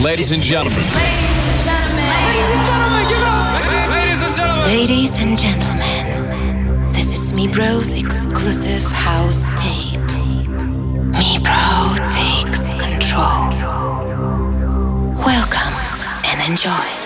Ladies and gentlemen. Ladies and gentlemen. Ladies and gentlemen, give it up. Ladies and gentlemen. Ladies and gentlemen, this is Mibro's exclusive house tape. Mibro takes control. Welcome and enjoy.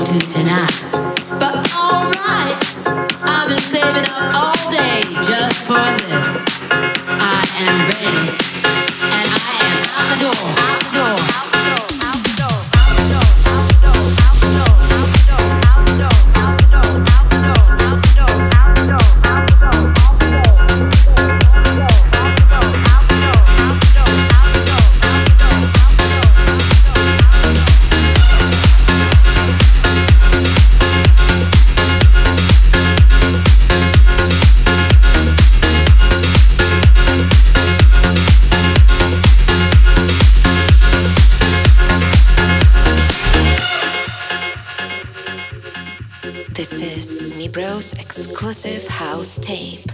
to tonight? Progressive House Tape.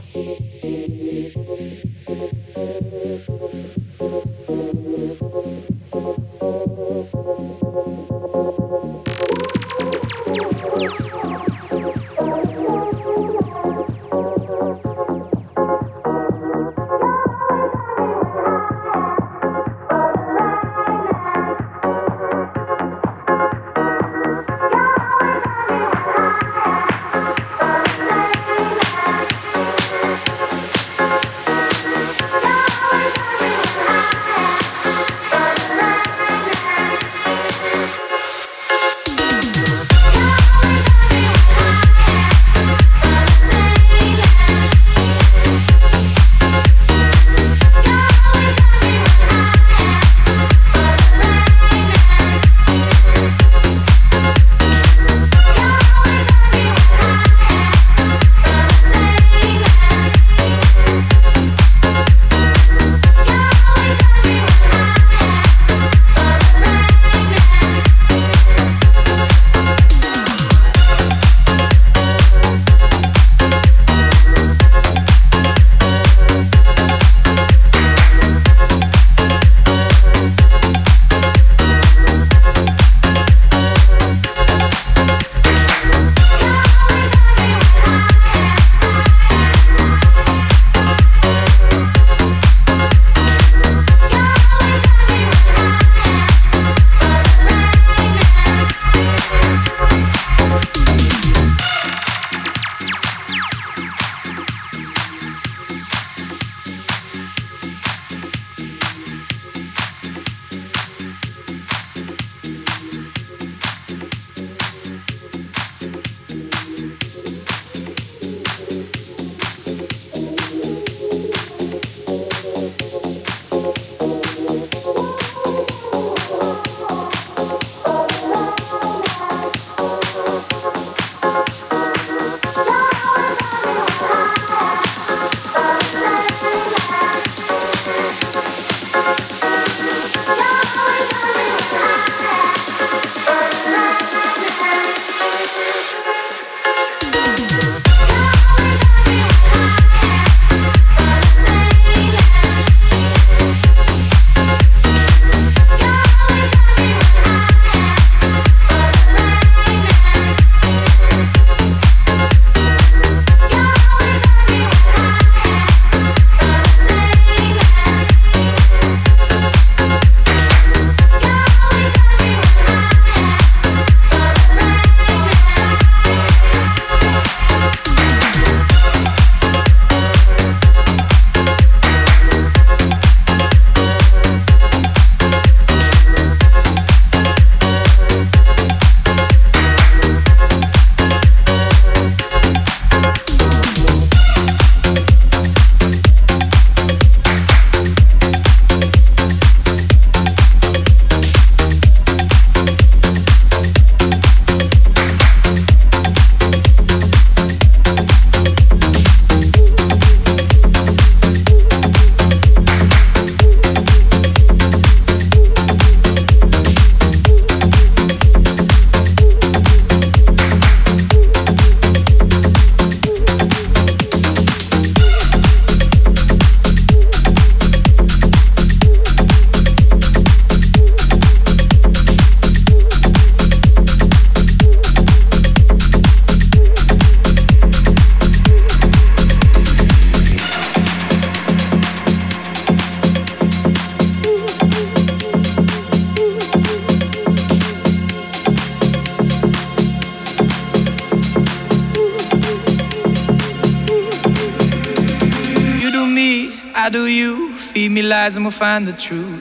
And we'll find the truth.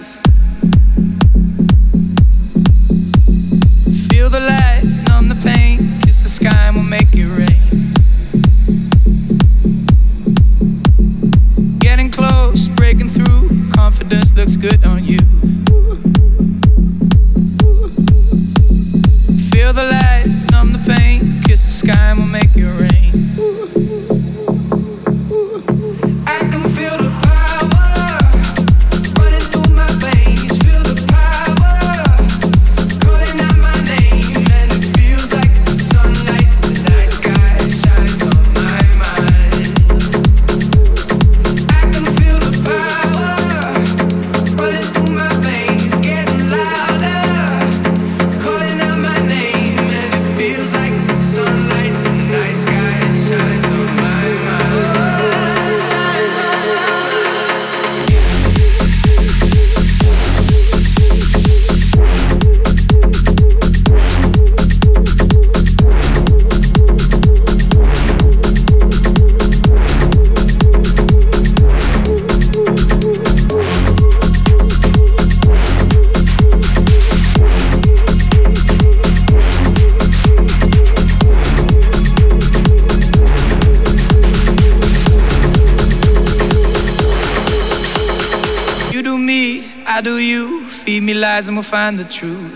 Find the truth.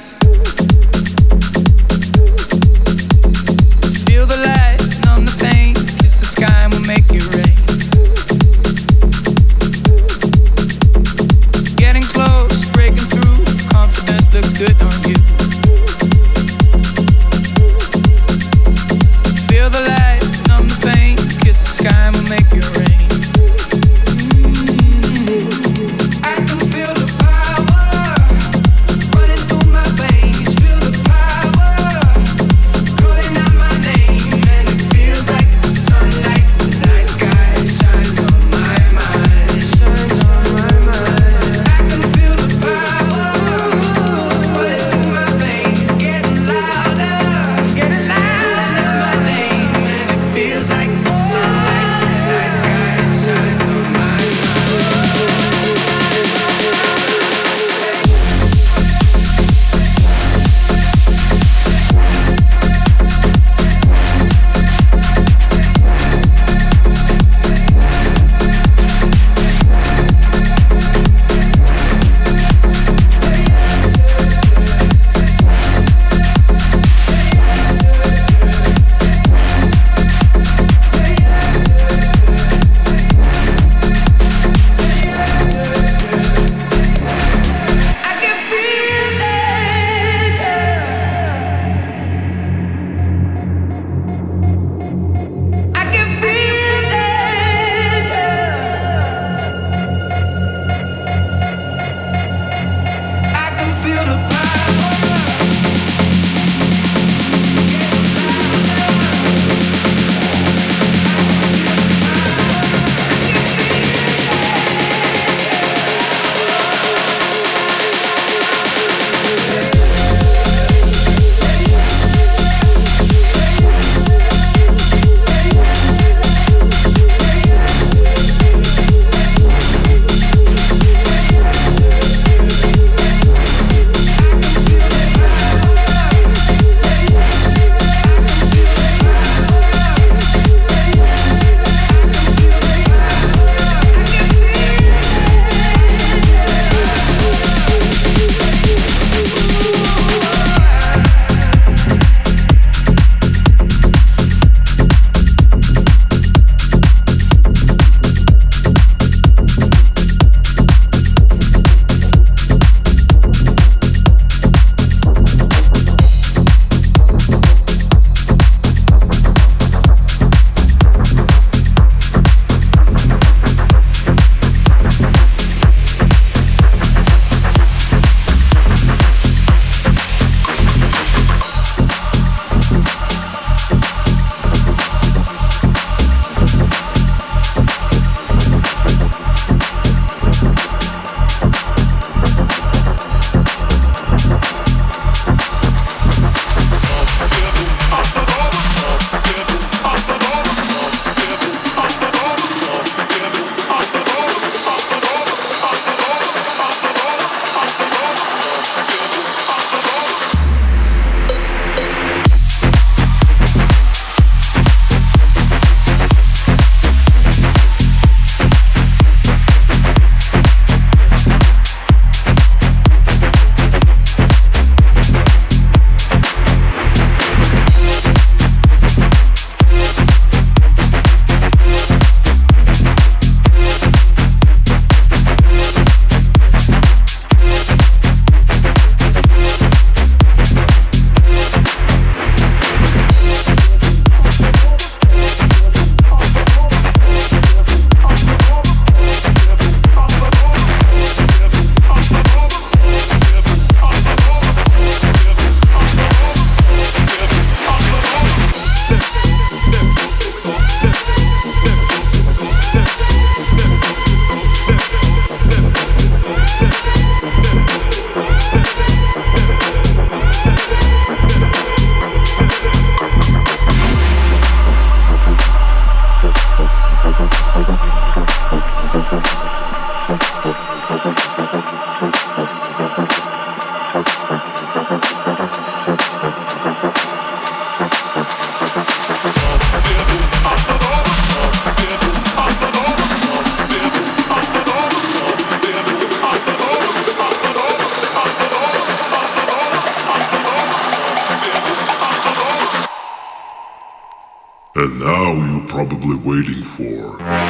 waiting for.